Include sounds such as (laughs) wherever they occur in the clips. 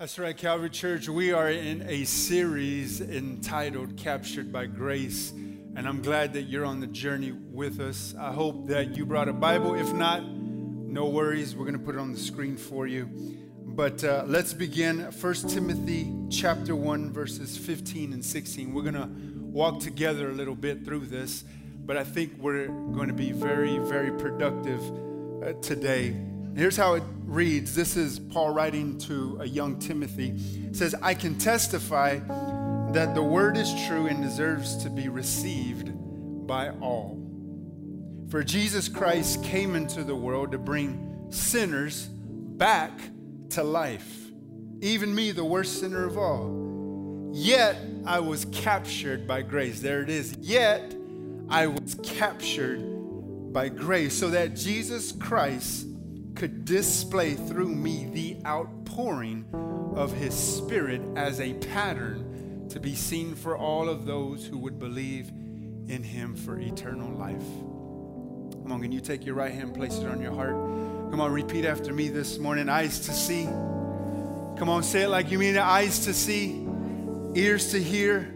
That's right, Calvary Church. We are in a series entitled Captured by Grace, and I'm glad that you're on the journey with us. I hope that you brought a Bible. If not, no worries. We're going to put it on the screen for you. But uh, let's begin 1 Timothy chapter 1 verses 15 and 16. We're going to walk together a little bit through this, but I think we're going to be very very productive uh, today. Here's how it reads. This is Paul writing to a young Timothy. Says, "I can testify that the word is true and deserves to be received by all. For Jesus Christ came into the world to bring sinners back to life, even me, the worst sinner of all. Yet I was captured by grace. There it is. Yet I was captured by grace, so that Jesus Christ could display through me the outpouring of his spirit as a pattern to be seen for all of those who would believe in him for eternal life. Come on, can you take your right hand, place it on your heart? Come on, repeat after me this morning. Eyes to see. Come on, say it like you mean it. Eyes to see, ears to hear,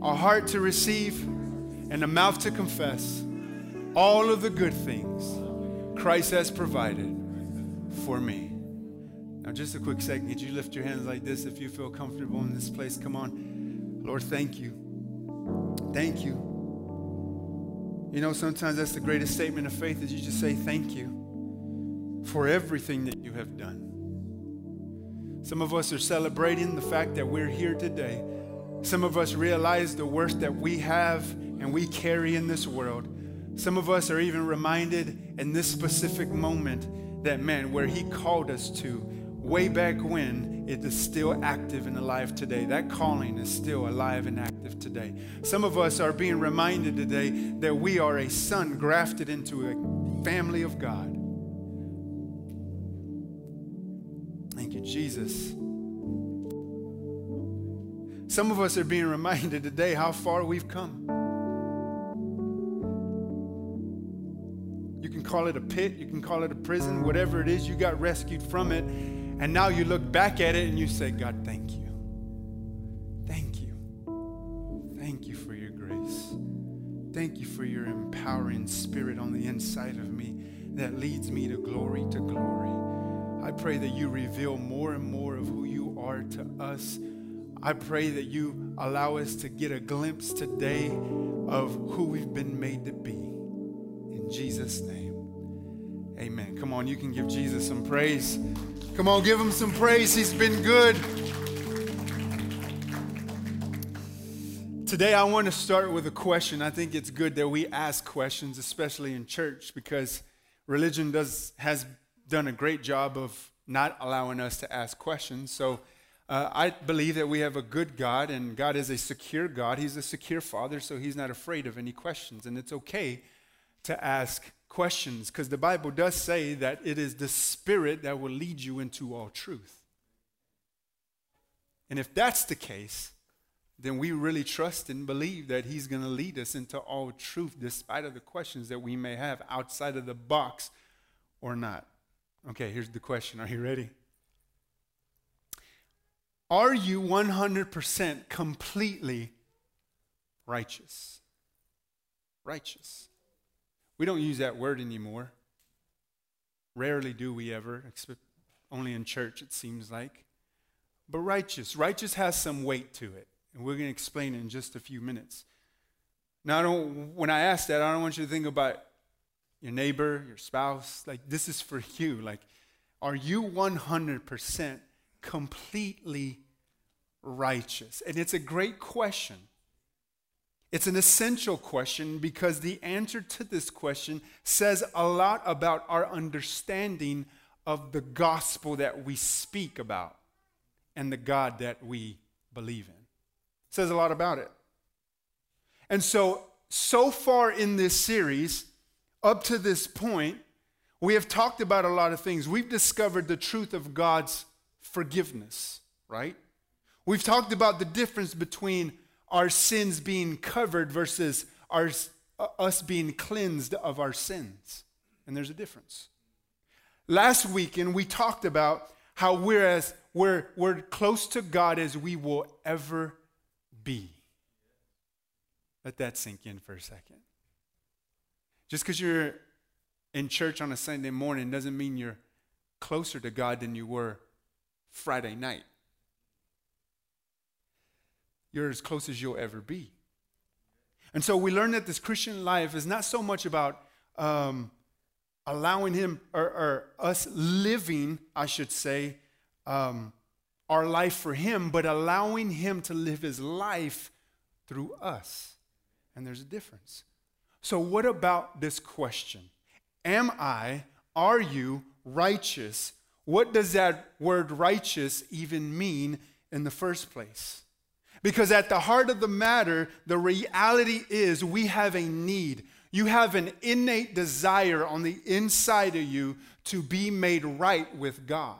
a heart to receive, and a mouth to confess all of the good things Christ has provided for me. Now, just a quick second. Could you lift your hands like this if you feel comfortable in this place? Come on. Lord, thank you. Thank you. You know, sometimes that's the greatest statement of faith is you just say thank you for everything that you have done. Some of us are celebrating the fact that we're here today. Some of us realize the worst that we have and we carry in this world. Some of us are even reminded in this specific moment that man, where He called us to way back when, it is still active and alive today. That calling is still alive and active today. Some of us are being reminded today that we are a son grafted into a family of God. Thank you, Jesus. Some of us are being reminded today how far we've come. Call it a pit, you can call it a prison, whatever it is, you got rescued from it. And now you look back at it and you say, God, thank you. Thank you. Thank you for your grace. Thank you for your empowering spirit on the inside of me that leads me to glory to glory. I pray that you reveal more and more of who you are to us. I pray that you allow us to get a glimpse today of who we've been made to be. In Jesus' name, amen. Come on, you can give Jesus some praise. Come on, give him some praise. He's been good. Today, I want to start with a question. I think it's good that we ask questions, especially in church, because religion does, has done a great job of not allowing us to ask questions. So, uh, I believe that we have a good God, and God is a secure God. He's a secure Father, so He's not afraid of any questions. And it's okay to ask questions because the Bible does say that it is the Spirit that will lead you into all truth. And if that's the case, then we really trust and believe that He's going to lead us into all truth despite of the questions that we may have outside of the box or not. Okay, here's the question. Are you ready? Are you 100% completely righteous? Righteous. We don't use that word anymore. Rarely do we ever, except only in church, it seems like. But righteous. Righteous has some weight to it. And we're going to explain it in just a few minutes. Now, I don't, when I ask that, I don't want you to think about your neighbor, your spouse. Like, this is for you. Like, are you 100% completely righteous? And it's a great question. It's an essential question because the answer to this question says a lot about our understanding of the gospel that we speak about and the God that we believe in. It says a lot about it. And so, so far in this series, up to this point, we have talked about a lot of things. We've discovered the truth of God's forgiveness, right? We've talked about the difference between our sins being covered versus our, us being cleansed of our sins. And there's a difference. Last weekend, we talked about how we're as we're, we're close to God as we will ever be. Let that sink in for a second. Just because you're in church on a Sunday morning doesn't mean you're closer to God than you were Friday night. You're as close as you'll ever be. And so we learn that this Christian life is not so much about um, allowing Him or, or, us living, I should say, um, our life for Him, but allowing Him to live His life through us. And there's a difference. So, what about this question? Am I, are you righteous? What does that word righteous even mean in the first place? Because at the heart of the matter, the reality is we have a need. You have an innate desire on the inside of you to be made right with God.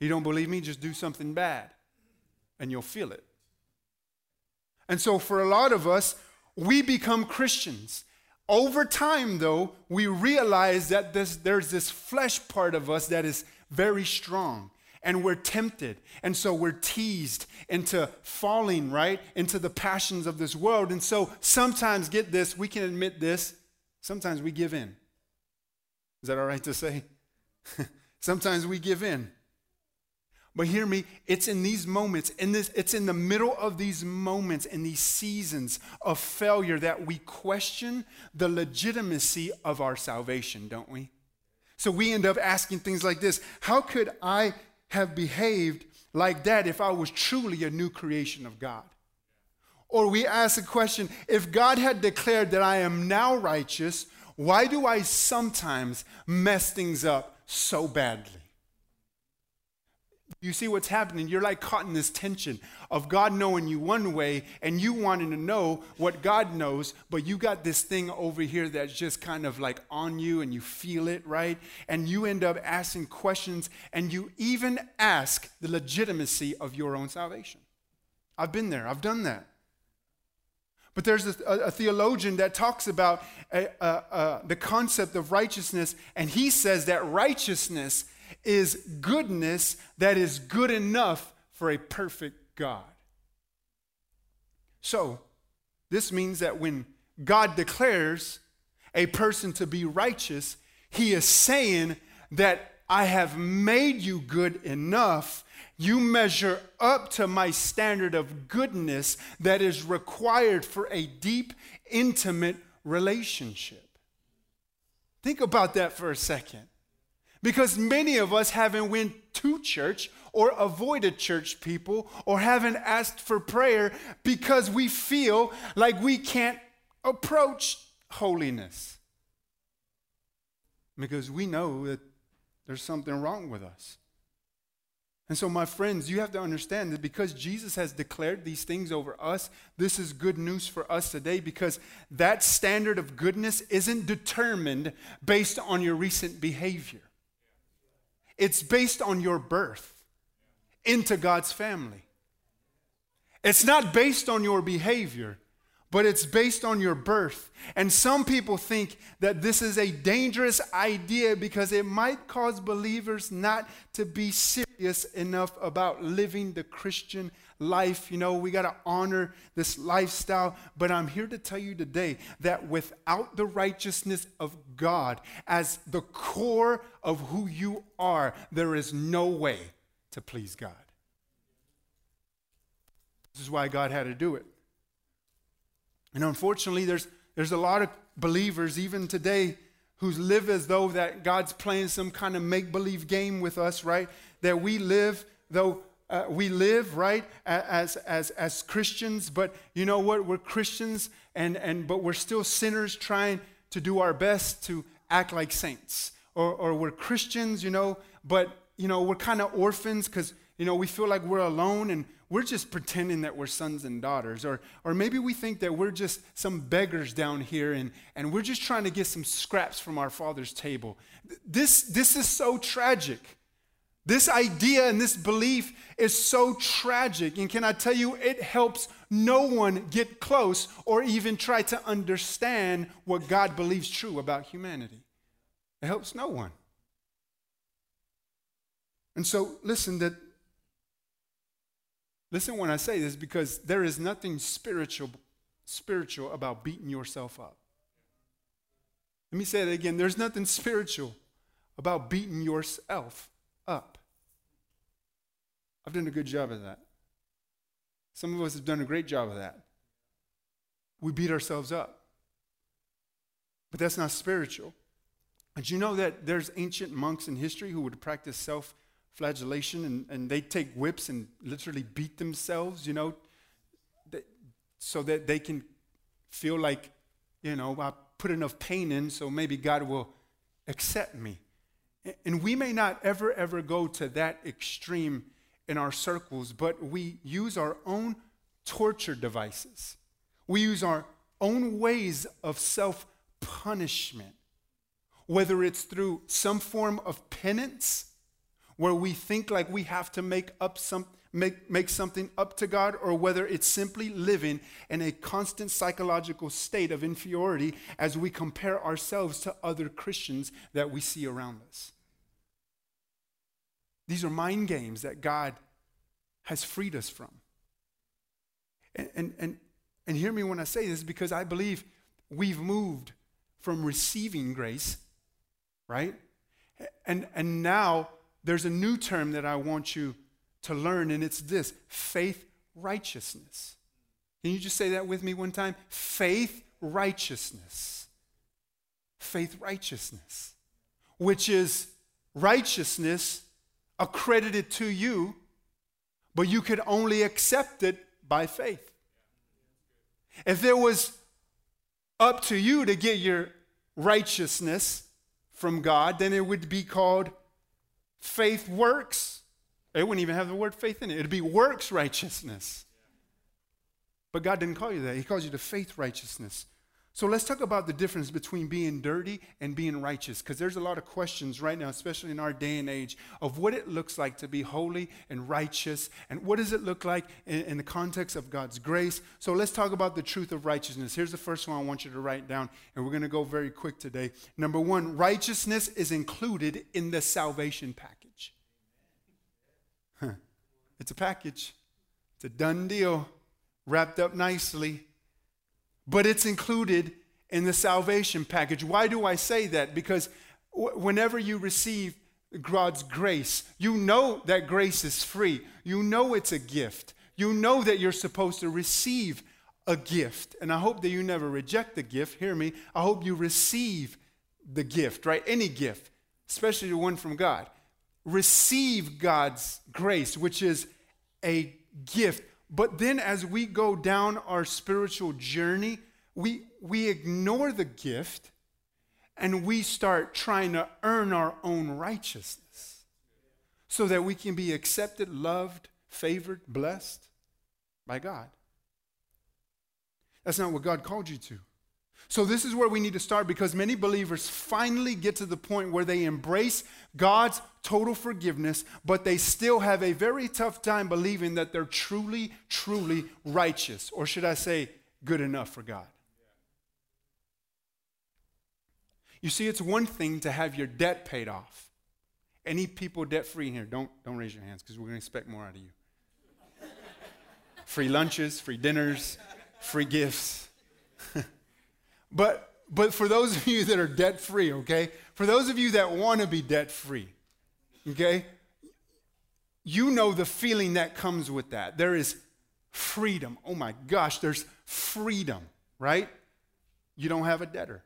You don't believe me? Just do something bad and you'll feel it. And so, for a lot of us, we become Christians. Over time, though, we realize that this, there's this flesh part of us that is very strong and we're tempted. And so we're teased into falling, right, into the passions of this world. And so sometimes, get this, we can admit this, sometimes we give in. Is that all right to say? (laughs) sometimes we give in. But hear me, it's in these moments, in this, it's in the middle of these moments, in these seasons of failure that we question the legitimacy of our salvation, don't we? So we end up asking things like this How could I have behaved like that if I was truly a new creation of God? Or we ask the question if God had declared that I am now righteous, why do I sometimes mess things up so badly? You see what's happening? You're like caught in this tension of God knowing you one way and you wanting to know what God knows, but you got this thing over here that's just kind of like on you and you feel it, right? And you end up asking questions and you even ask the legitimacy of your own salvation. I've been there, I've done that. But there's a, a, theologian that talks about a, a, the concept of righteousness, and he says that righteousness is goodness that is good enough for a perfect God. So, this means that when God declares a person to be righteous, he is saying that I have made you good enough. You measure up to my standard of goodness that is required for a deep, intimate relationship. Think about that for a second. Because many of us haven't went to church or avoided church people or haven't asked for prayer because we feel like we can't approach holiness. Because we know that there's something wrong with us. And so, my friends, you have to understand that because Jesus has declared these things over us, this is good news for us today because that standard of goodness isn't determined based on your recent behavior. It's based on your birth into God's family. It's not based on your behavior, but it's based on your birth. And some people think that this is a dangerous idea because it might cause believers not to be serious enough about living the Christian life. You know, we got to honor this lifestyle. But I'm here to tell you today that without the righteousness of God as the core of who you are, there is no way to please God. This is why God had to do it. And unfortunately, there's, there's a lot of believers, even today, who live as though that God's playing some kind of make believe game with us, right? That we live though uh, we live right as as as Christians, but you know what? We're Christians, and and but we're still sinners trying to do our best to act like saints, or or we're Christians, you know, but you know we're kind of orphans because you know we feel like we're alone and we're just pretending that we're sons and daughters. Or, or maybe we think that we're just some beggars down here and, and we're just trying to get some scraps from our father's table. This, this is so tragic. This idea and this belief is so tragic. And can I tell you, it helps no one get close or even try to understand what God believes true about humanity. It helps no one. And so, listen that listen when I say this because there is nothing spiritual spiritual about beating yourself up. Let me say that again. There's nothing spiritual about beating yourself up. I've done a good job of that. Some of us have done a great job of that. We beat ourselves up. But that's not spiritual. Did you know that there's ancient monks in history who would practice self flagellation and, and they take whips and literally beat themselves, you know, so that they can feel like, you know, I put enough pain in so maybe God will accept me. And we may not ever, ever go to that extreme in our circles, but we use our own torture devices. We use our own ways of self punishment, whether it's through some form of penance, where we think like we have to make up some make, make something up to God, or whether it's simply living in a constant psychological state of inferiority as we compare ourselves to other Christians that we see around us. These are mind games that God has freed us from. And, and, and, and hear me when I say this because I believe we've moved from receiving grace, right? And, and now there's a new term that I want you to learn, and it's this faith righteousness. Can you just say that with me one time? Faith righteousness. Faith righteousness, which is righteousness accredited to you, but you could only accept it by faith. If it was up to you to get your righteousness from God, then it would be called faith works. It wouldn't even have the word faith in it. It'd be works righteousness. But God didn't call you that. He calls you to faith righteousness. So let's talk about the difference between being dirty and being righteous, because there's a lot of questions right now, especially in our day and age, of what it looks like to be holy and righteous, and what does it look like in, in, the context of God's grace. So let's talk about the truth of righteousness. Here's the first one I want you to write down, and we're going to go very quick today. Number one, righteousness is included in the salvation package. Huh. It's a package, it's a done deal, wrapped up nicely but it's included in the salvation package. Why do I say that? Because w- whenever you receive God's grace, you know that grace is free. You know it's a gift. You know that you're supposed to receive a gift. And I hope that you never reject the gift. Hear me. I hope you receive the gift, right? Any gift, especially the one from God. Receive God's grace, which is a gift. But then as we go down our spiritual journey, we, we ignore the gift and we start trying to earn our own righteousness so that we can be accepted, loved, favored, blessed by God. That's not what God called you to. So, this is where we need to start because many believers finally get to the point where they embrace God's total forgiveness, but they still have a very tough time believing that they're truly, truly righteous, or should I say, good enough for God. You see, it's one thing to have your debt paid off. Any people debt free in here, don't, don't raise your hands because we're going to expect more out of you. (laughs) free lunches, free dinners, free gifts. But, but for those of you that are debt free, okay, for those of you that want to be debt free, okay, you know the feeling that comes with that. There is freedom. Oh my gosh, there's freedom, right? You don't have a debtor.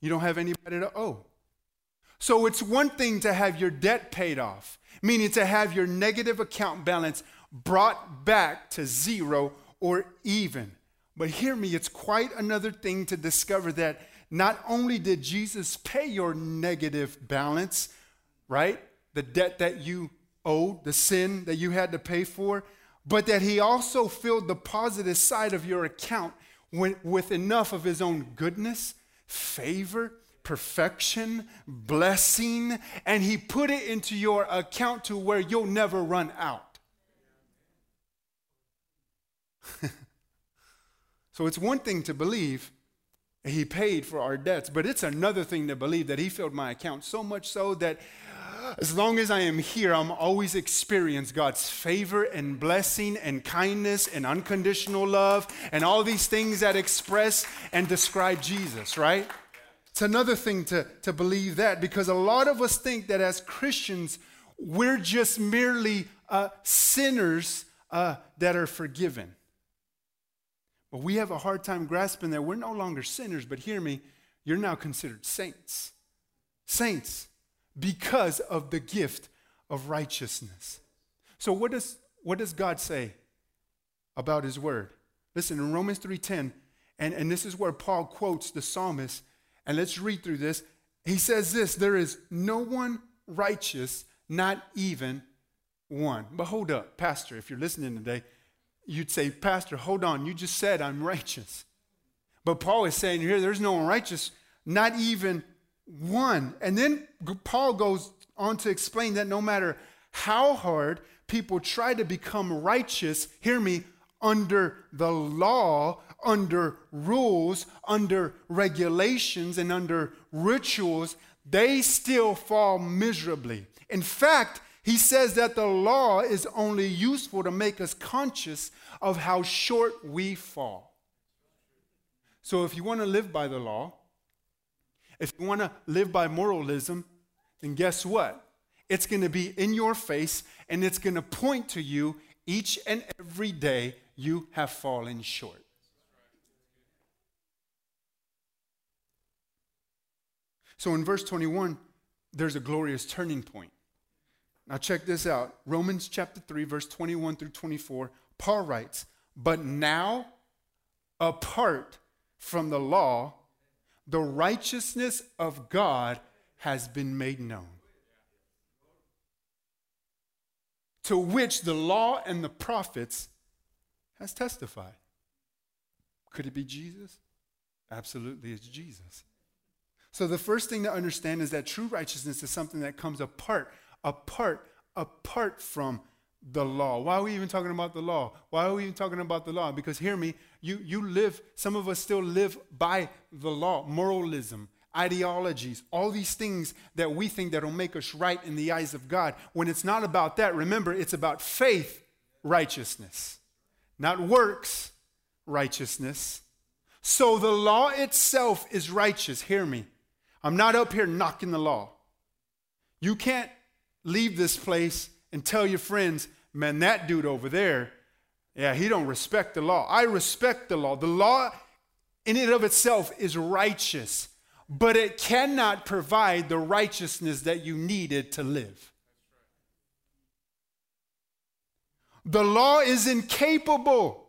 You don't have anybody to owe. So it's one thing to have your debt paid off, meaning to have your negative account balance brought back to zero or even. But hear me, it's quite another thing to discover that not only did Jesus pay your negative balance, right? The debt that you owed, the sin that you had to pay for, but that he also filled the positive side of your account with enough of his own goodness favor, perfection, blessing, and He put it into your account to where you'll never run out. (laughs) so it's one thing to believe He paid for our debts, but it's another thing to believe that He filled my account so much so that as long as I am here, I'm always experience God's favor and blessing and kindness and unconditional love and all these things that express and describe Jesus, right? It's another thing to, to believe that because a lot of us think that as Christians, we're just merely uh, sinners uh, that are forgiven. But we have a hard time grasping that we're no longer sinners, but hear me, you're now considered saints. Saints because of the gift of righteousness. So what does what does God say about his word? Listen, in Romans 3:10, and, and this is where Paul quotes the psalmist, and let's read through this. He says this: there is no one righteous, not even one. But hold up, Pastor, if you're listening today, you'd say, Pastor, hold on, you just said I'm righteous. But Paul is saying here, there's no one righteous, not even one. And then Paul goes on to explain that no matter how hard people try to become righteous, hear me, under the law, under rules, under regulations, and under rituals, they still fall miserably. In fact, he says that the law is only useful to make us conscious of how short we fall. So if you want to live by the law, if you want to live by moralism, then guess what? It's going to be in your face and it's going to point to you each and every day you have fallen short. So in verse 21, there's a glorious turning point. Now, check this out Romans chapter 3, verse 21 through 24. Paul writes, But now, apart from the law, the righteousness of God has been made known. To which the law and the prophets has testified. Could it be Jesus? Absolutely, it's Jesus. So the first thing to understand is that true righteousness is something that comes apart, apart, apart from the law. Why are we even talking about the law? Why are we even talking about the law? Because hear me, you, you live, some of us still live by the law, moralism, ideologies, all these things that we think that'll make us right in the eyes of God. When it's not about that, remember, it's about faith righteousness, not works righteousness. So the law itself is righteous. Hear me. I'm not up here knocking the law. You can't leave this place and tell your friends, man, that dude over there, yeah, he don't respect the law. I respect the law. The law in and of itself is righteous, but it cannot provide the righteousness that you needed to live. The law is incapable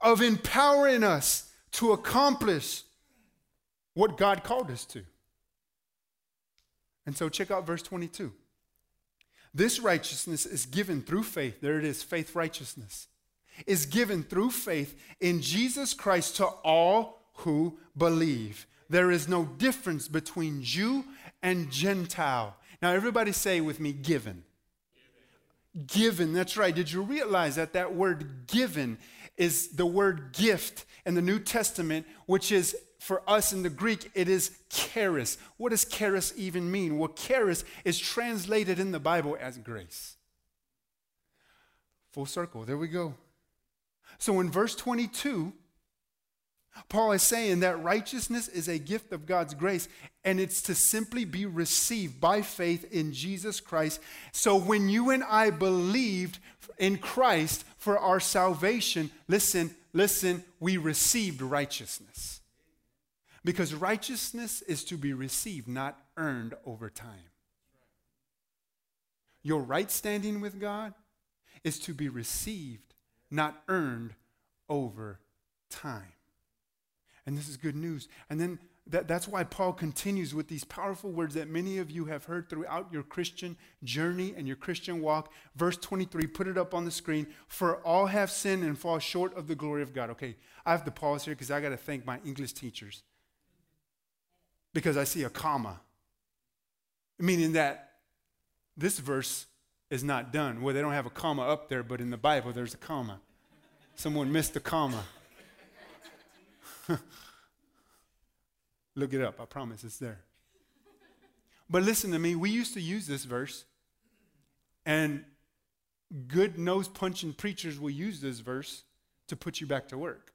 of empowering us to accomplish what God called us to. And so check out verse 22. This righteousness is given through faith. There it is, faith righteousness. Is given through faith in Jesus Christ to all who believe. There is no difference between Jew and Gentile. Now, everybody say with me, given. Given, given that's right. Did you realize that that word given is the word gift in the New Testament, which is for us in the Greek, it is charis. What does charis even mean? Well, charis is translated in the Bible as grace. Full circle, there we go. So in verse 22, Paul is saying that righteousness is a gift of God's grace and it's to simply be received by faith in Jesus Christ. So when you and I believed in Christ for our salvation, listen, listen, we received righteousness. Because righteousness is to be received, not earned over time. Your right standing with God is to be received, not earned over time. And this is good news. And then that, that's why Paul continues with these powerful words that many of you have heard throughout your Christian journey and your Christian walk. Verse 23, put it up on the screen. For all have sinned and fall short of the glory of God. Okay, I have to pause here because I got to thank my English teachers because I see a comma, meaning that this verse is not done. Well, they don't have a comma up there, but in the Bible, there's a comma. Someone missed the comma. (laughs) Look it up. I promise it's there. But listen to me. We used to use this verse And good nose punching preachers will use this verse to put you back to work.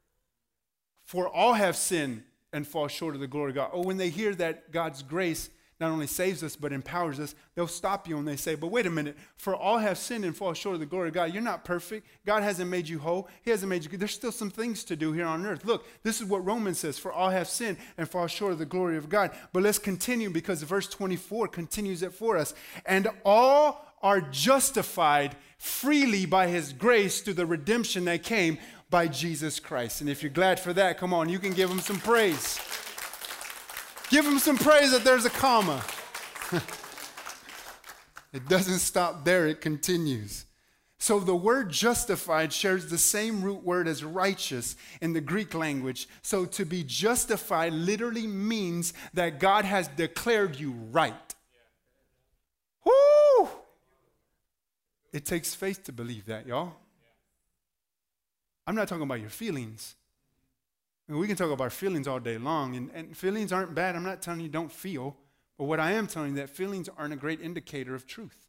For all have sinned and fall short of the glory of God. Or when they hear that God's grace not only saves us but empowers us, they'll stop you and they say, But wait a minute, for all have sinned and fall short of the glory of God. You're not perfect. God hasn't made you whole. He hasn't made you good. There's still some things to do here on earth. Look, this is what Romans says For all have sinned and fall short of the glory of God. But let's continue because verse 24 continues it for us. And all are justified freely by his grace through the redemption that came by Jesus Christ. And if you're glad for that, come on, you can give him some praise. Give him some praise that there's a comma. (laughs) it doesn't stop there, it continues. So the word justified shares the same root word as righteous in the Greek language. So to be justified literally means that God has declared you right. Woo! It takes faith to believe that, y'all. I'm not talking about your feelings. I mean, we can talk about feelings all day long, and, and feelings aren't bad. I'm not telling you don't feel, but what I am telling you that feelings aren't a great indicator of truth.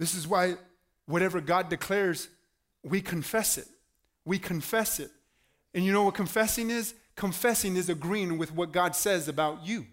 This is why whatever God declares, we confess it. We confess it. And you know what confessing is? Confessing is agreeing with what God says about you.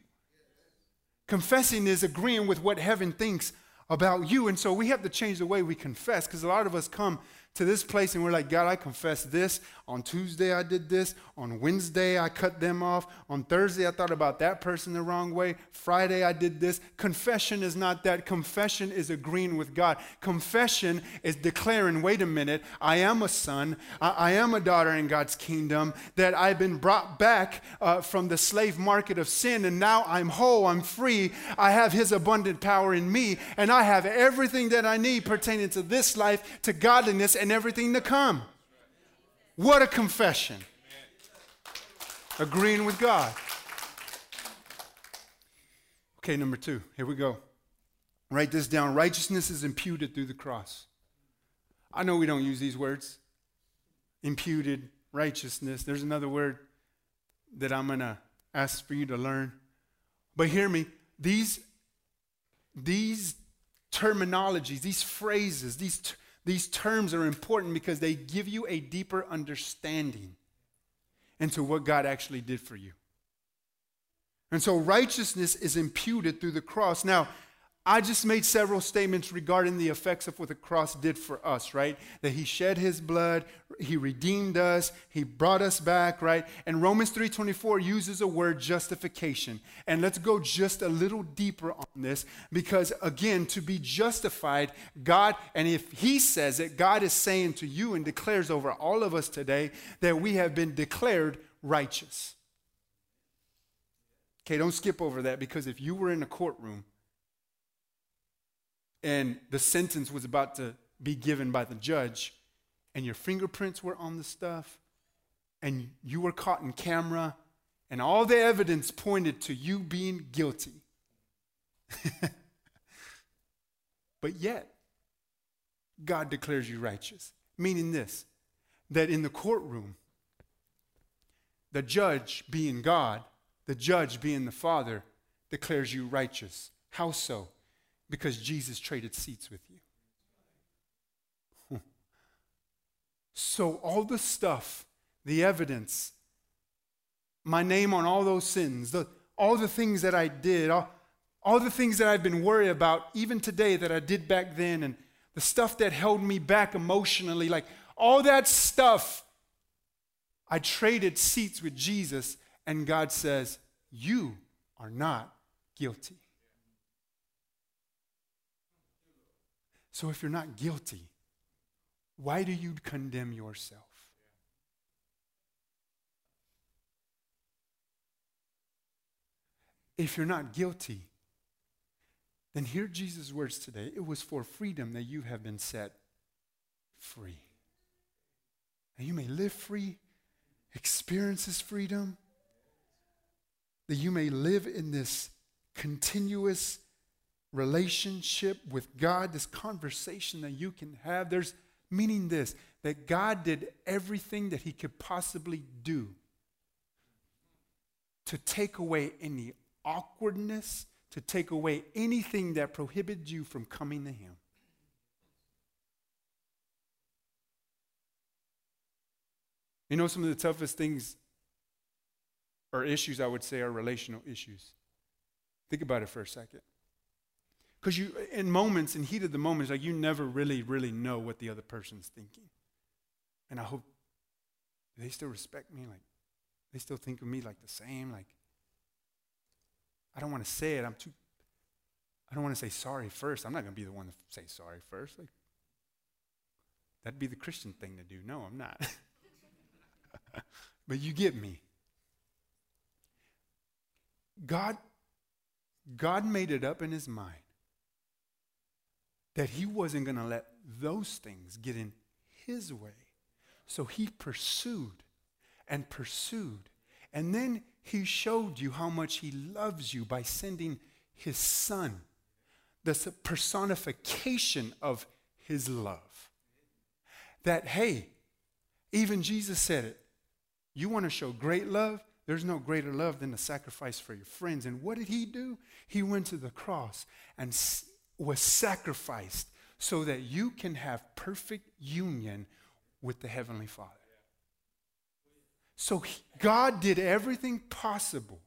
Confessing is agreeing with what heaven thinks about you. And so we have to change the way we confess because a lot of us come to this place and we're like, God, I confess this. On Tuesday, I did this. On Wednesday, I cut them off. On Thursday, I thought about that person the wrong way. Friday, I did this. Confession is not that. Confession is agreeing with God. Confession is declaring, wait a minute, I am a son. I, I am a daughter in God's kingdom. That I've been brought back uh, from the slave market of sin and now I'm whole. I'm free. I have His abundant power in me and I have everything that I need pertaining to this life, to godliness and everything to come. What a confession. Agreeing with God. Okay, number two, here we go. Write this down. Righteousness is imputed through the cross. I know we don't use these words. Imputed, righteousness. There's another word that I'm going to ask for you to learn. But hear me, these, these terminologies, these phrases, these, these terms are important because they give you a deeper understanding into what God actually did for you. And so righteousness is imputed through the cross. Now, I just made several statements regarding the effects of what the cross did for us, right? That he shed his blood, he redeemed us, he brought us back, right? And Romans 3:24 uses a word justification. And let's go just a little deeper on this because again, to be justified, God and if he says it, God is saying to you and declares over all of us today that we have been declared righteous. Okay, don't skip over that because if you were in a courtroom and the sentence was about to be given by the judge, and your fingerprints were on the stuff, and you were caught in camera, and all the evidence pointed to you being guilty. (laughs) but yet, God declares you righteous. Meaning this that in the courtroom, the judge being God, the judge being the Father, declares you righteous. How so? Because Jesus traded seats with you. (laughs) So, all the stuff, the evidence, my name on all those sins, the, all the things that I did, all, all the things that I've been worried about, even today that I did back then, and the stuff that held me back emotionally, like all that stuff, I traded seats with Jesus, and God says, You are not guilty. So if you're not guilty, why do you condemn yourself? If you're not guilty, then hear Jesus' words today. It was for freedom that you have been set free. And you may live free, experience this freedom, that you may live in this continuous relationship with God, this conversation that you can have. There's meaning this that God did everything that He could possibly do to take away any awkwardness, to take away anything that prohibited you from coming to Him. You know, some of the toughest things or issues, I would say, are relational issues. Think about it for a second. Because you, in moments, in heat of the moments, like you never really, really know what the other person's thinking. And I hope they still respect me, like they still think of me like the same. Like I don't want to say it. I'm too. I don't want to say sorry first. I'm not going to be the one to say sorry first. Like that'd be the Christian thing to do. No, I'm not. (laughs) but you get me. God, God made it up in his mind that he wasn't going to let those things get in his way. So he pursued and pursued. And then he showed you how much he loves you by sending his son, the personification of his love. That, hey, even Jesus said it. You want to show great love? There's no greater love than the sacrifice for your friends. And what did he do? He went to the cross and was sacrificed so that you can have perfect union with the Heavenly Father. So he, God did everything possible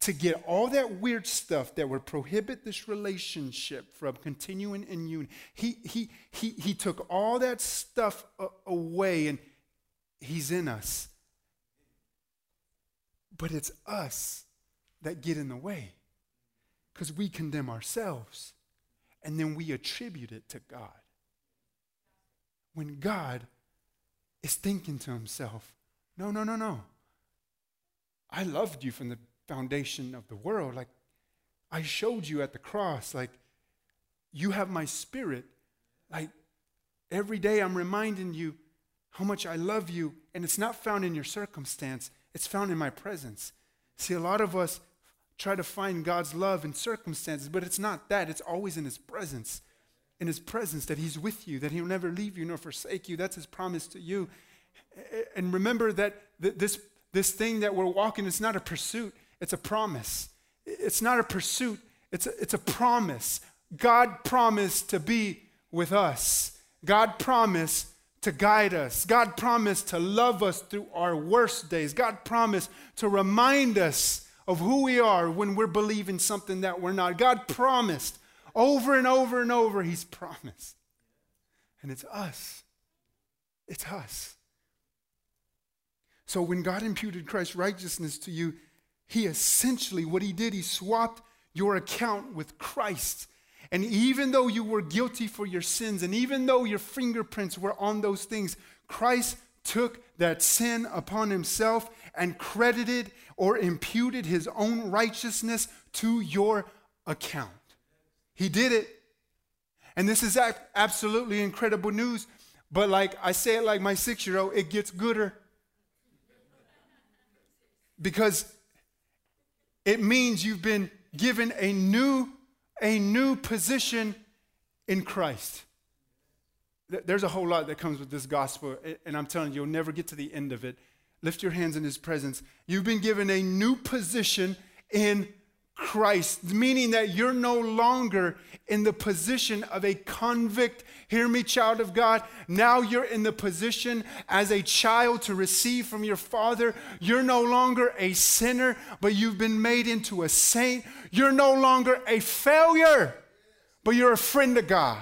to get all that weird stuff that would prohibit this relationship from continuing in union. He, he, he, he took all that stuff away and He's in us. But it's us that get in the way because we condemn ourselves and then we attribute it to God. When God is thinking to himself, no, no, no, no. I loved you from the foundation of the world. Like, I showed you at the cross. Like, you have my spirit. Like, every day I'm reminding you how much I love you. And it's not found in your circumstance, it's found in my presence. See, a lot of us try to find God's love in circumstances, but it's not that. It's always in His presence. In His presence, that He's with you, that He'll never leave you nor forsake you. That's His promise to you. And remember that this, this thing that we're walking, it's not a pursuit, it's a promise. It's not a pursuit, it's a, it's a promise. God promised to be with us. God promised to guide us. God promised to love us through our worst days. God promised to remind us of who we are when we're believing something that we're not. God promised over and over and over, He's promised. And it's us. It's us. So when God imputed Christ's righteousness to you, He essentially, what He did, He swapped your account with Christ. And even though you were guilty for your sins, and even though your fingerprints were on those things, Christ took that sin upon himself and credited or imputed his own righteousness to your account. He did it. And this is absolutely incredible news. But like I say it like my six year old, it gets gooder. Because it means you've been given a new, a new position in Christ. There's a whole lot that comes with this gospel, and I'm telling you, you'll never get to the end of it. Lift your hands in His presence. You've been given a new position in Christ, meaning that you're no longer in the position of a convict. Hear me, child of God. Now you're in the position as a child to receive from your Father. You're no longer a sinner, but you've been made into a saint. You're no longer a failure, but you're a friend of God.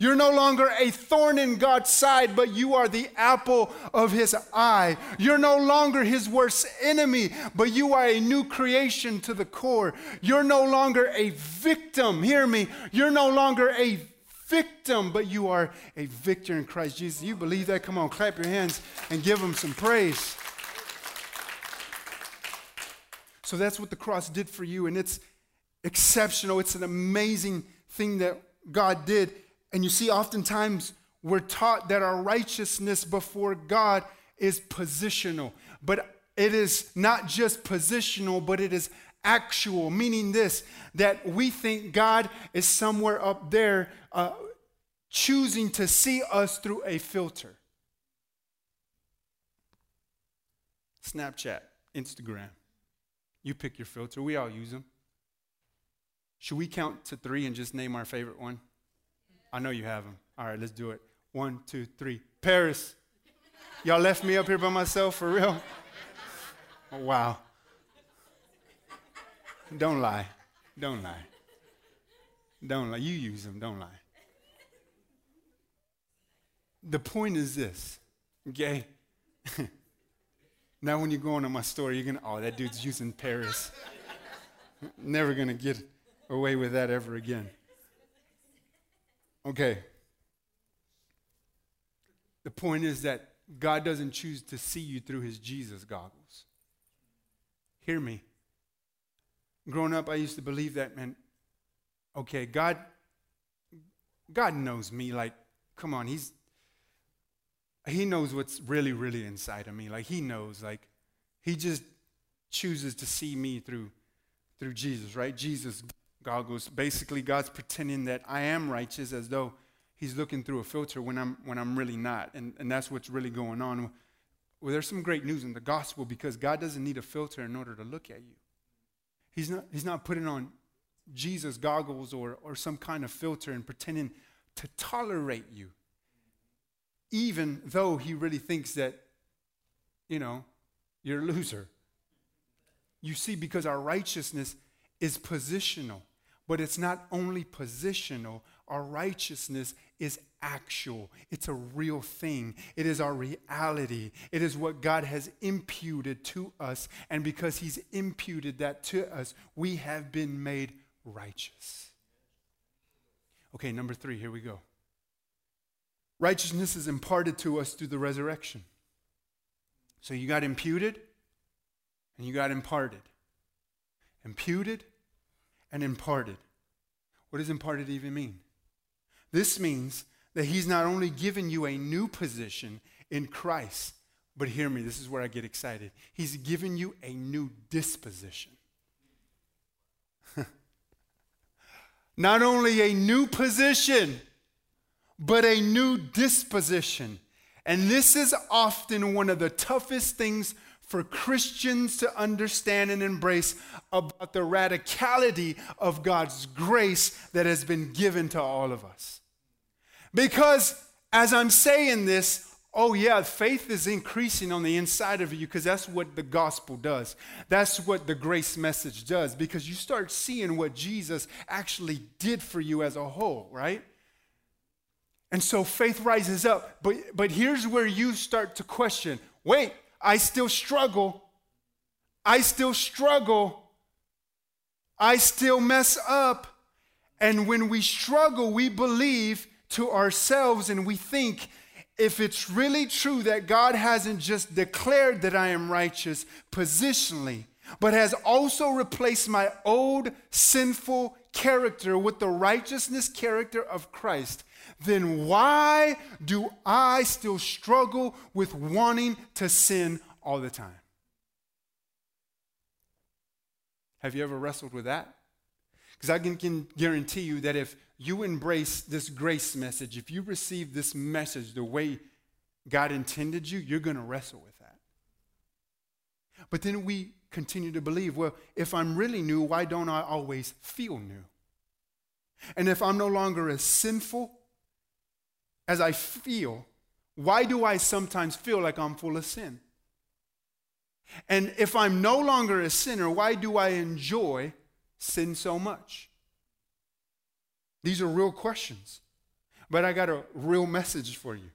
You're no longer a thorn in God's side, but you are the apple of his eye. You're no longer his worst enemy, but you are a new creation to the core. You're no longer a victim. Hear me. You're no longer a victim, but you are a victor in Christ Jesus. You believe that? Come on, clap your hands and give him some praise. So that's what the cross did for you, and it's exceptional. It's an amazing thing that God did. And you see, oftentimes we're taught that our righteousness before God is positional. But it is not just positional, but it is actual, meaning this that we think God is somewhere up there uh, choosing to see us through a filter. Snapchat, Instagram. You pick your filter, we all use them. Should we count to three and just name our favorite one? I know you have them. All right, let's do it. One, two, three. Paris. Y'all left me up here by myself for real? Oh, (laughs) wow. Don't lie. Don't lie. Don't lie. You use them. Don't lie. The point is this, okay? (laughs) now, when you go into my store, you're gonna, oh, that dude's using Paris. (laughs) Never gonna get away with that ever again. Okay. The point is that God doesn't choose to see you through his Jesus goggles. Hear me. Growing up, I used to believe that, man, okay, God, God knows me. Like, come on, he's he knows what's really, really inside of me. Like he knows, like he just chooses to see me through through Jesus, right? Jesus goggles. Basically, God's pretending that I am righteous as though he's looking through a filter when I'm when I'm really not. And, and that's what's really going on. Well, there's some great news in the gospel because God doesn't need a filter in order to look at you. He's not, he's not putting on Jesus goggles or, or some kind of filter and pretending to tolerate you, even though he really thinks that, you know, you're a loser. You see, because our righteousness is positional. But it's not only positional, our righteousness is actual. It's a real thing. It is our reality. It is what God has imputed to us. And because He's imputed that to us, we have been made righteous. Okay, number three, here we go. Righteousness is imparted to us through the resurrection. So you got imputed and you got imparted. Imputed and imparted. What does imparted even mean? This means that he's not only given you a new position in Christ, but hear me, this is where I get excited. He's given you a new disposition. (laughs) not only a new position, but a new disposition. And this is often one of the toughest things for Christians to understand and embrace about the radicality of God's grace that has been given to all of us. Because as I'm saying this, oh yeah, faith is increasing on the inside of you because that's what the gospel does. That's what the grace message does because you start seeing what Jesus actually did for you as a whole, right? And so faith rises up. But, but here's where you start to question wait, I still struggle. I still struggle. I still mess up. And when we struggle, we believe to ourselves and we think if it's really true that God hasn't just declared that I am righteous positionally, but has also replaced my old sinful character with the righteousness character of Christ, then why do I still struggle with wanting to sin all the time? Have you ever wrestled with that? Because I can, can, guarantee you that if you embrace this grace message, if you receive this message the way God intended you, you're going to wrestle with that. But then we continue to believe well, if I'm really new, why don't I always feel new? And if I'm no longer as sinful as I feel, why do I sometimes feel like I'm full of sin? And if I'm no longer a sinner, why do I enjoy sin so much? These are real questions. But I got a real message for you.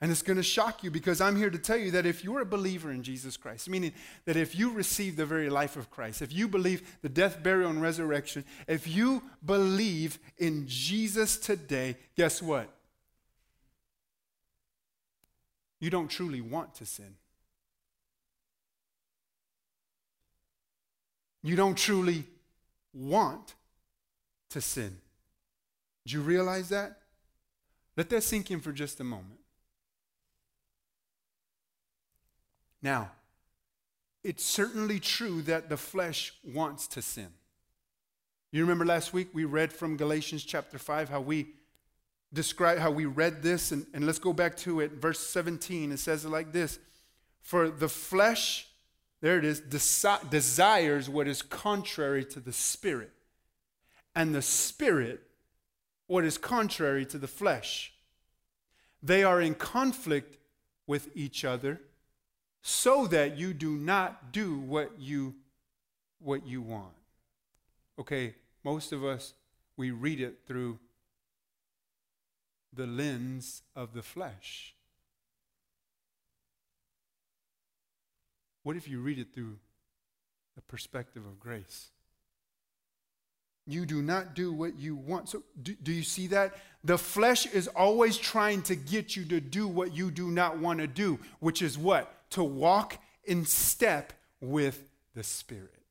And it's going to shock you because I'm here to tell you that if you're a believer in Jesus Christ, meaning that if you receive the very life of Christ, if you believe the death, burial, and resurrection, if you believe in Jesus today, guess what? You don't truly want to sin. You don't truly want to sin. Do you realize that? Let that sink in for just a moment. Now, it's certainly true that the flesh wants to sin. You remember last week we read from Galatians chapter 5 how we describe how we read this, and, and let's go back to it. Verse 17, it says it like this For the flesh, there it is, desi- desires what is contrary to the spirit, and the spirit what is contrary to the flesh. They are in conflict with each other so that you do not do what you what you want. Okay, most of us we read it through the lens of the flesh. What if you read it through the perspective of grace? You do not do what you want. So, do, do, you see that? The flesh is always trying to get you to do what you do not want to do, which is what? To walk in step with the Spirit.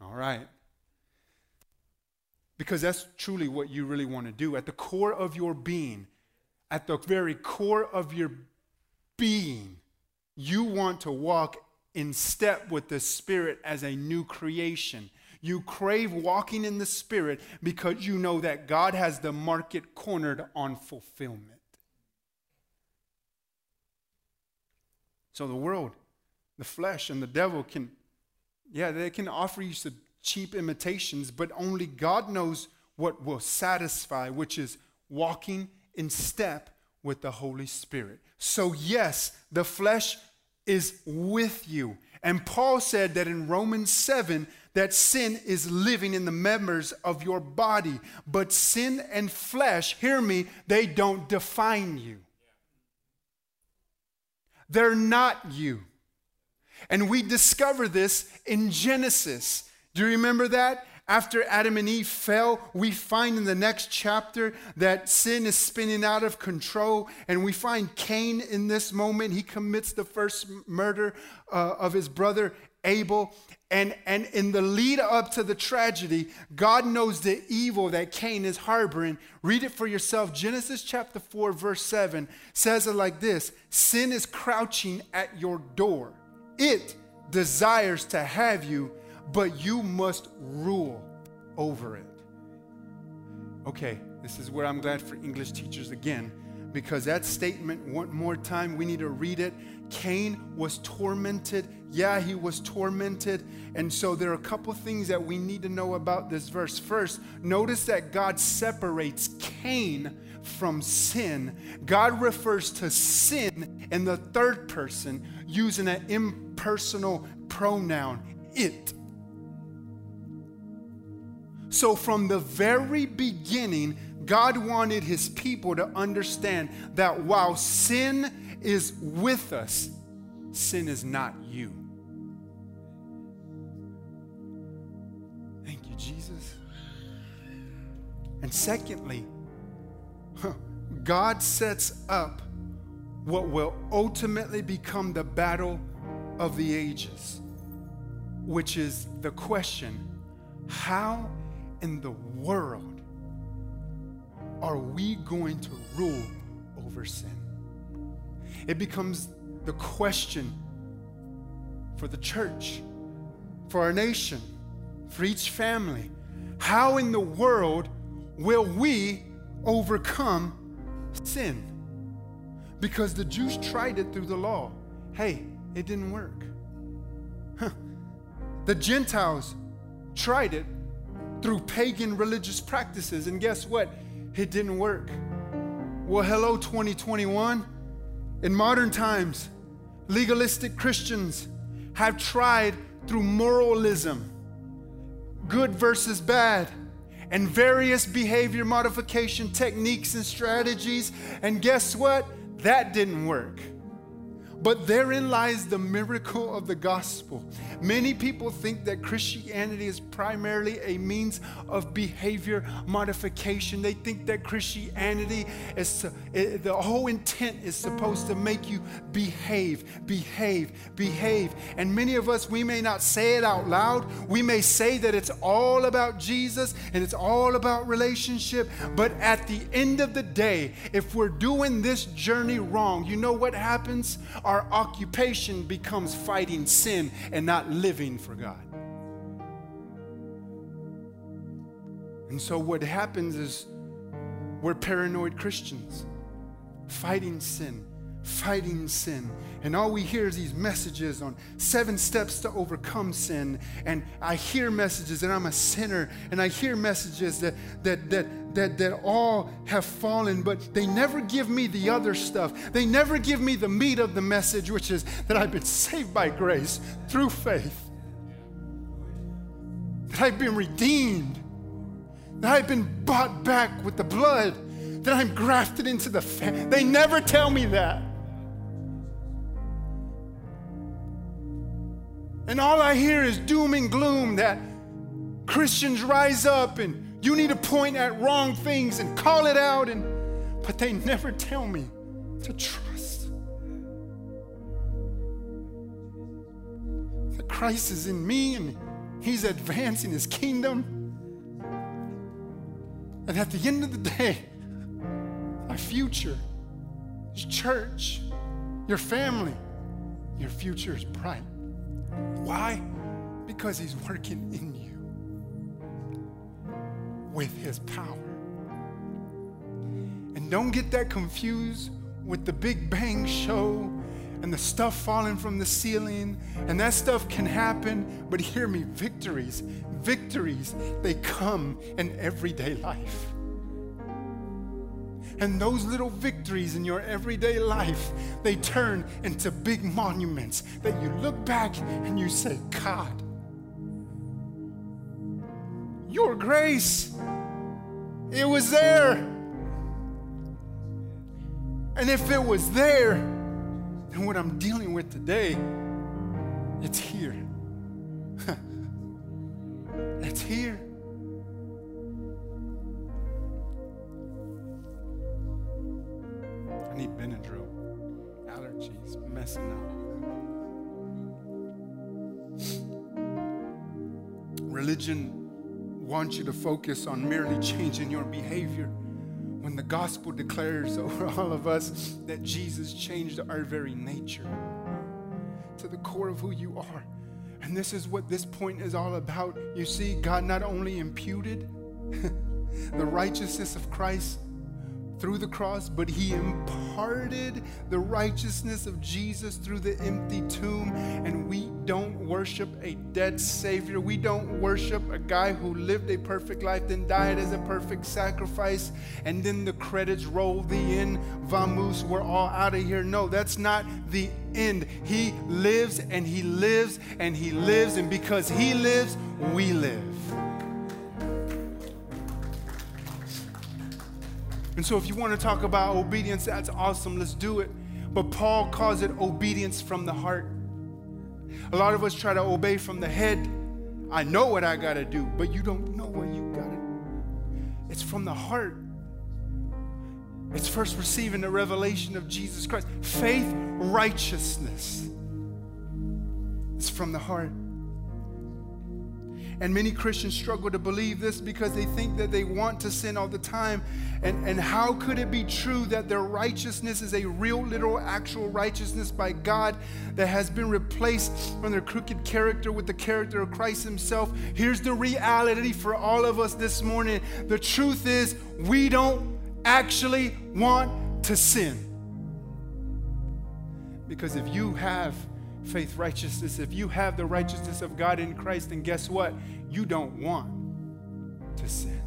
All right. Because that's truly what you really want to do. At the core of your being, at the very core of your being, you want to walk in step with the Spirit as a new creation. You crave walking in the Spirit because you know that God has the market cornered on fulfillment. So the world, the flesh, and the devil can, yeah, they can offer you some cheap imitations, but only God knows what will satisfy, which is walking in step with the Holy Spirit. So, yes, the flesh is with you. And Paul said that in Romans 7 that sin is living in the members of your body, but sin and flesh, hear me, they don't define you. They're not you. And we discover this in Genesis. Do you remember that? After Adam and Eve fell, we find in the next chapter that sin is spinning out of control. And we find Cain in this moment. He commits the first murder uh, of his brother Abel. And, and in the lead up to the tragedy, God knows the evil that Cain is harboring. Read it for yourself. Genesis chapter 4, verse 7 says it like this Sin is crouching at your door, it desires to have you but you must rule over it. Okay, this is where I'm glad for English teachers again, because that statement, one more time, we need to read it. Cain was tormented. Yeah, he was tormented. And so there are a couple things that we need to know about this verse. First, notice that God separates Cain from sin. God refers to sin in the third person using an impersonal pronoun, it. So, from the very beginning, God wanted his people to understand that while sin is with us, sin is not you. Thank you, Jesus. And secondly, God sets up what will ultimately become the battle of the ages, which is the question how in the world are we going to rule over sin? It becomes the question for the church, for our nation, for each family. How in the world will we overcome sin? Because the Jews tried it through the law. Hey, it didn't work. The Gentiles tried it through pagan religious practices. And guess what? It didn't work. Well, hello, 2021. In modern times, legalistic Christians have tried through moralism, good versus bad, and various behavior modification techniques and strategies. And guess what? That didn't work. But therein lies the miracle of the gospel. Many people think that Christianity is primarily a means of behavior modification. They think that Christianity is uh, the whole intent is supposed to make you behave, behave, behave. And many of us, we may not say it out loud. We may say that it's all about Jesus and it's all about relationship. But at the end of the day, if we're doing this journey wrong, you know what happens? our occupation becomes fighting sin and not living for God. And so what happens is we're paranoid Christians, fighting sin, fighting sin. And all we hear is these messages on seven steps to overcome sin. And I hear messages that I'm a sinner, and I hear messages that that that that that all have fallen, but they never give me the other stuff. They never give me the meat of the message, which is that I've been saved by grace through faith. That I've been redeemed. That I've been bought back with the blood. That I'm grafted into the family. They never tell me that. And all I hear is doom and gloom that Christians rise up and you need to point at wrong things and call it out and but they never tell me to trust. That Christ is in me and he's advancing his kingdom. And at the end of the day, my future is church, your family, your future is bright. Why? Because He's working in with His power. And don't get that confused with the Big Bang show and the stuff falling from the ceiling, and that stuff can happen, but hear me victories, victories, they come in everyday life. And those little victories in your everyday life, they turn into big monuments that you look back and you say, God, your grace, it was there. And if it was there, then what I'm dealing with today, it's here. (laughs) it's here. I need Benadryl. Allergies messing up. Religion wants you to focus on merely changing your behavior when the gospel declares (laughs) over all of us that Jesus changed our very nature to the core of who you are. And this is what this point is all about. You see, God not only imputed (laughs) the righteousness of Christ through the cross, but he imparted the righteousness of Jesus through the empty tomb. And we don't worship a dead Savior. We don't worship a guy who lived a perfect life, then died as a perfect sacrifice, and then the credits roll the end. Vamos, we're all out of here. No, that's not the end. He lives and he lives and he lives, and because he lives, we live. And so, if you want to talk about obedience, that's awesome. Let's do it. But Paul calls it obedience from the heart. A lot of us try to obey from the head. I know what I got to do, but you don't know what you got to do. It's from the heart. It's first receiving the revelation of Jesus Christ. Faith, righteousness. It's from the heart. And many Christians struggle to believe this because they think that they want to sin all the time. And, and how could it be true that their righteousness is a real, literal, actual righteousness by God that has been replaced from their crooked character with the character of Christ Himself? Here's the reality for all of us this morning the truth is, we don't actually want to sin. Because if you have faith righteousness, if you have the righteousness of God in Christ, then guess what? You don't want to sin.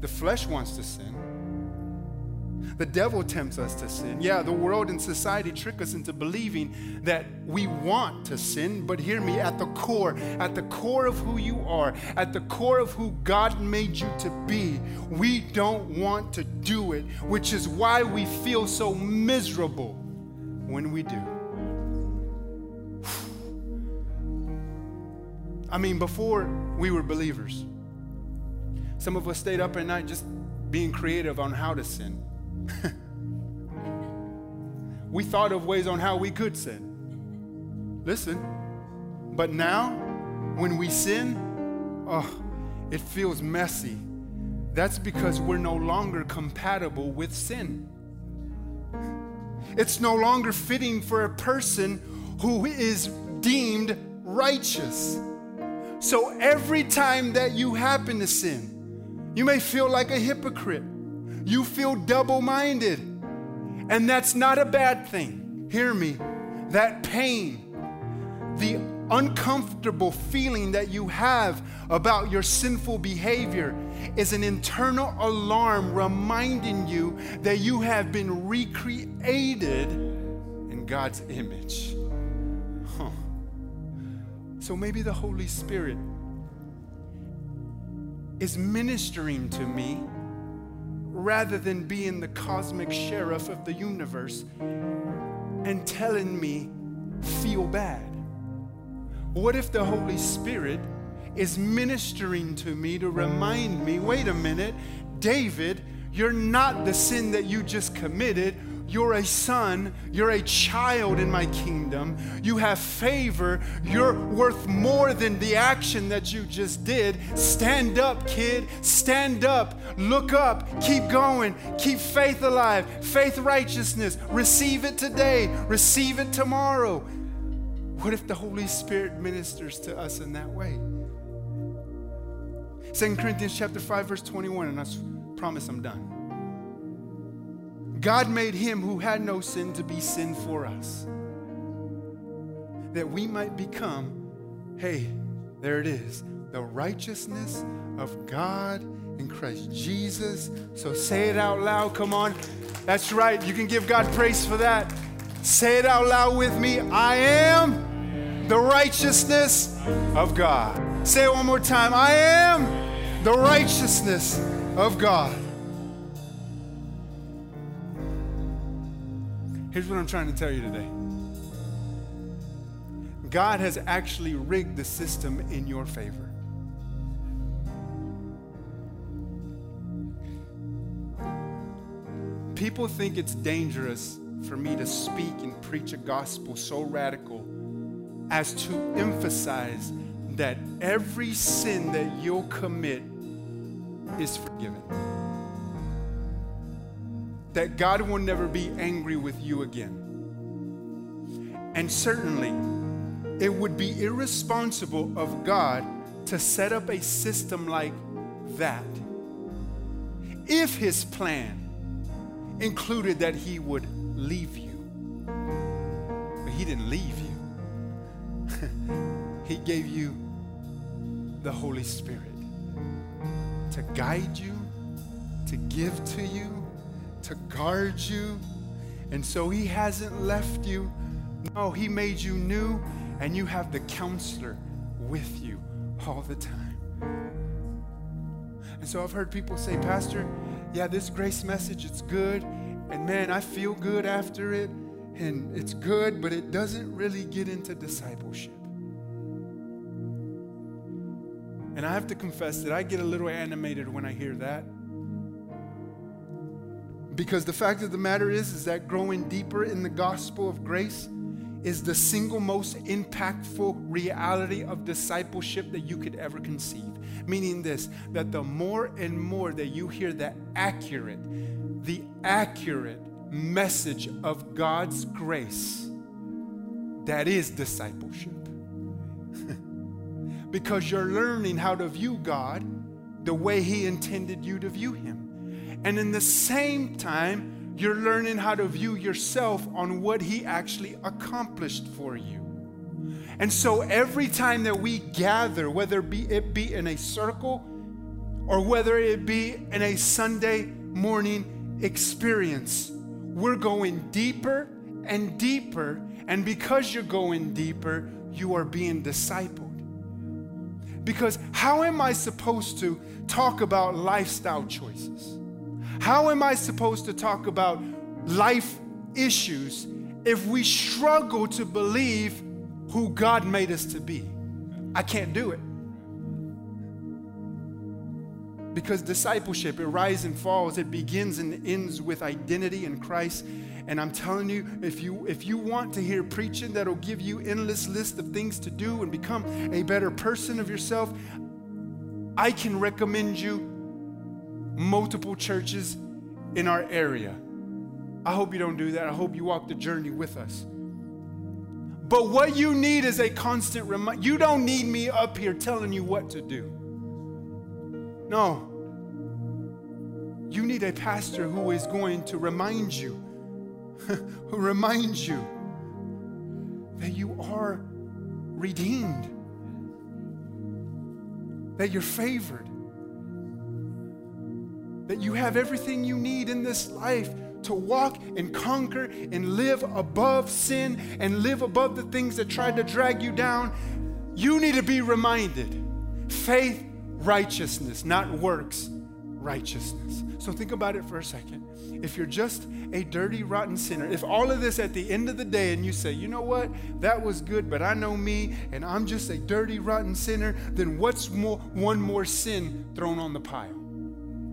The flesh wants to sin. The devil tempts us to sin. Yeah, the world and society trick us into believing that we want to sin, but hear me at the core, at the core of who you are, at the core of who God made you to be, we don't want to do it, which is why we feel so miserable when we do. I mean, before we were believers, some of us stayed up at night just being creative on how to sin. (laughs) we thought of ways on how we could sin. Listen, but now when we sin, oh, it feels messy. That's because we're no longer compatible with sin. It's no longer fitting for a person who is deemed righteous. So every time that you happen to sin, you may feel like a hypocrite. You feel double minded. And that's not a bad thing. Hear me. That pain, the uncomfortable feeling that you have about your sinful behavior is an internal alarm reminding you that you have been recreated in God's image. So maybe the Holy Spirit is ministering to me rather than being the cosmic sheriff of the universe and telling me, feel bad. What if the Holy Spirit is ministering to me to remind me wait a minute, David, you're not the sin that you just committed. You're a son. You're a child in my kingdom. You have favor. You're worth more than the action that you just did. Stand up, kid. Stand up. Look up. Keep going. Keep faith alive. Faith, righteousness. Receive it today. Receive it tomorrow. What if the Holy Spirit ministers to us in that way? 2 Corinthians chapter 5 verse 21 and I promise I'm done. God made him who had no sin to be sin for us. That we might become, hey, there it is, the righteousness of God in Christ Jesus. So say it out loud. Come on. That's right. You can give God praise for that. Say it out loud with me. I am the righteousness of God. Say it one more time. I am the righteousness of God. Here's what I'm trying to tell you today God has actually rigged the system in your favor. People think it's dangerous for me to speak and preach a gospel so radical as to emphasize that every sin that you'll commit is forgiven that God will never be angry with you again. And certainly, it would be irresponsible of God to set up a system like that if his plan included that he would leave you. But he didn't leave you, (laughs) he gave you the Holy Spirit to guide you, to give to you to guard you. And so he hasn't left you. No, he made you new, and you have the counselor with you all the time. And so I've heard people say, Pastor, yeah, this grace message, it's good. And man, I feel good after it. And it's good, but it doesn't really get into discipleship. And I have to confess that I get a little animated when I hear that. Because the fact of the matter is, is that growing deeper in the gospel of grace is the single most impactful reality of discipleship that you could ever conceive. Meaning this, that the more and more that you hear the accurate, the accurate message of God's grace, that is discipleship. (laughs) because you're learning how to view God the way He intended you to view Him. And in the same time, you're learning how to view yourself on what He actually accomplished for you. And so every time that we gather, whether it be, in a circle or whether it be in a Sunday morning experience, we're going deeper and deeper. And because you're going deeper, you are being discipled. Because how am I supposed to talk about lifestyle choices? How am I supposed to talk about life issues if we struggle to believe who God made us to be? I can't do it. Because discipleship, it rises and falls, it begins and ends with identity in Christ. And I'm telling you, if you if you want to hear preaching that'll give you endless list of things to do and become a better person of yourself, I can recommend you multiple churches in our area. I hope you don't do that. I hope you walk the journey with us. But what you need is a constant reminder. You don't need me up here telling you what to do. No. You need a pastor who is going to remind you (laughs) who reminds you that you are redeemed, that you're favored, that you have everything you need in this life to walk and conquer and live above sin and live above the things that tried to drag you down. You need to be reminded faith, righteousness, not works, righteousness. So think about it for a second. If you're just a dirty, rotten sinner, if all of this at the end of the day and you say, you know what, that was good, but I know me and I'm just a dirty, rotten sinner, then what's more, one more sin thrown on the pile?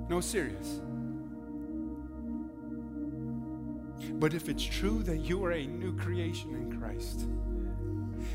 No, serious. But if it's true that you are a new creation in Christ,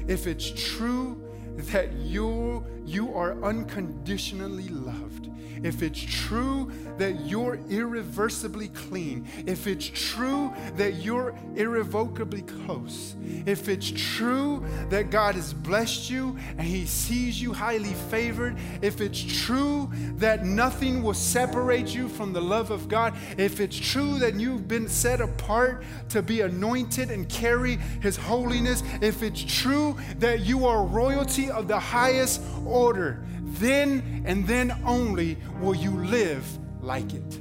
if it's true that you, you are unconditionally loved, if it's true that you're irreversibly clean, if it's true that you're irrevocably close, if it's true that God has blessed you and He sees you highly favored, if it's true that nothing will separate you from the love of God, if it's true that you've been set apart to be anointed and carry His holiness, if it's true that you are royalty of the highest order, then and then only will you live like it.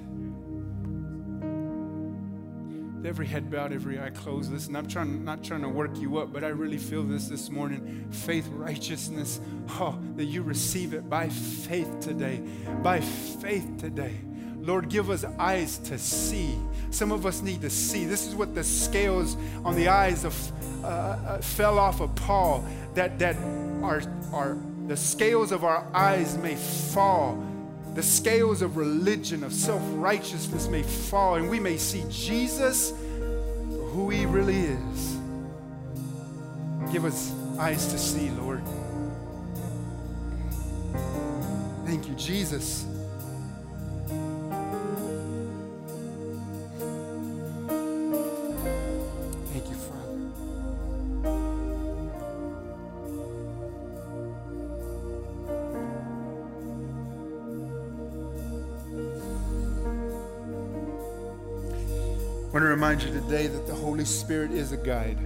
Every head bowed, every eye closed. Listen, I'm trying, not trying to work you up, but I really feel this this morning. Faith, righteousness, oh, that you receive it by faith today. By faith today. Lord, give us eyes to see. Some of us need to see. This is what the scales on the eyes of uh, uh, fell off of Paul. That that are are the scales of our eyes may fall. The scales of religion, of self righteousness may fall, and we may see Jesus who he really is. Give us eyes to see, Lord. Thank you, Jesus. Today that the Holy Spirit is a guide.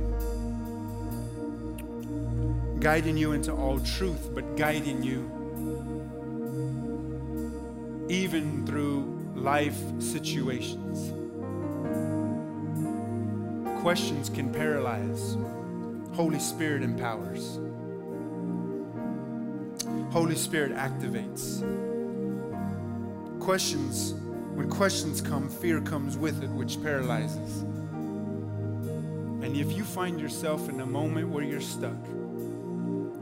Guiding you into all truth, but guiding you even through life situations. Questions can paralyze, Holy Spirit empowers. Holy Spirit activates. Questions when questions come, fear comes with it, which paralyzes. And if you find yourself in a moment where you're stuck,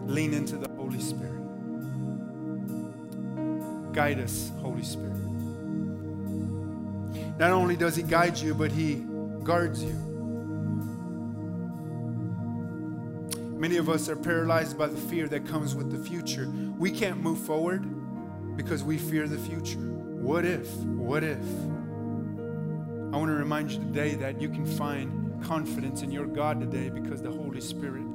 lean into the Holy Spirit. Guide us, Holy Spirit. Not only does He guide you, but He guards you. Many of us are paralyzed by the fear that comes with the future. We can't move forward because we fear the future. What if? What if? I want to remind you today that you can find confidence in your God today because the Holy Spirit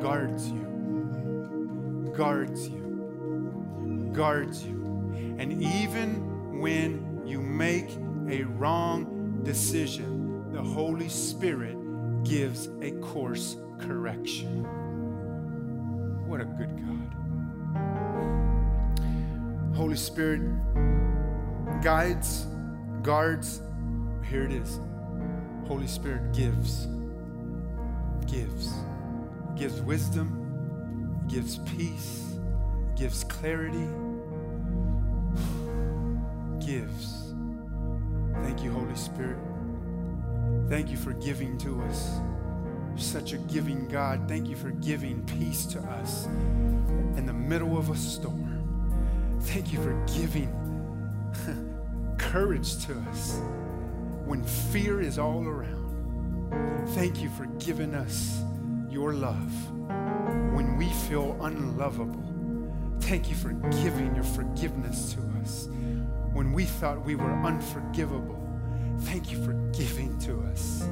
guards you, guards you, guards you. And even when you make a wrong decision, the Holy Spirit gives a course correction. What a good God. Holy Spirit guides, guards. Here it is. Holy Spirit gives, gives, gives wisdom, gives peace, gives clarity, gives. Thank you, Holy Spirit. Thank you for giving to us. You're such a giving God. Thank you for giving peace to us in the middle of a storm. Thank you for giving (laughs) courage to us when fear is all around. Thank you for giving us your love when we feel unlovable. Thank you for giving your forgiveness to us when we thought we were unforgivable. Thank you for giving to us.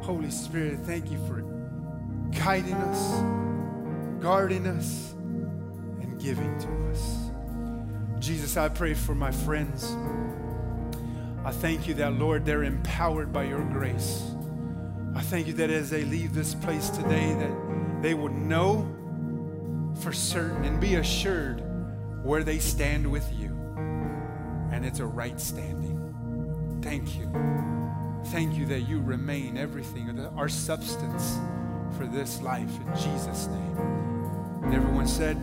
Holy Spirit, thank you for guiding us, guarding us, and giving to us. Jesus, I pray for my friends. I thank you that, Lord, they're empowered by your grace. I thank you that as they leave this place today, that they would know for certain and be assured where they stand with you. And it's a right standing. Thank you. Thank you that you remain everything, our substance for this life in Jesus' name. And everyone said,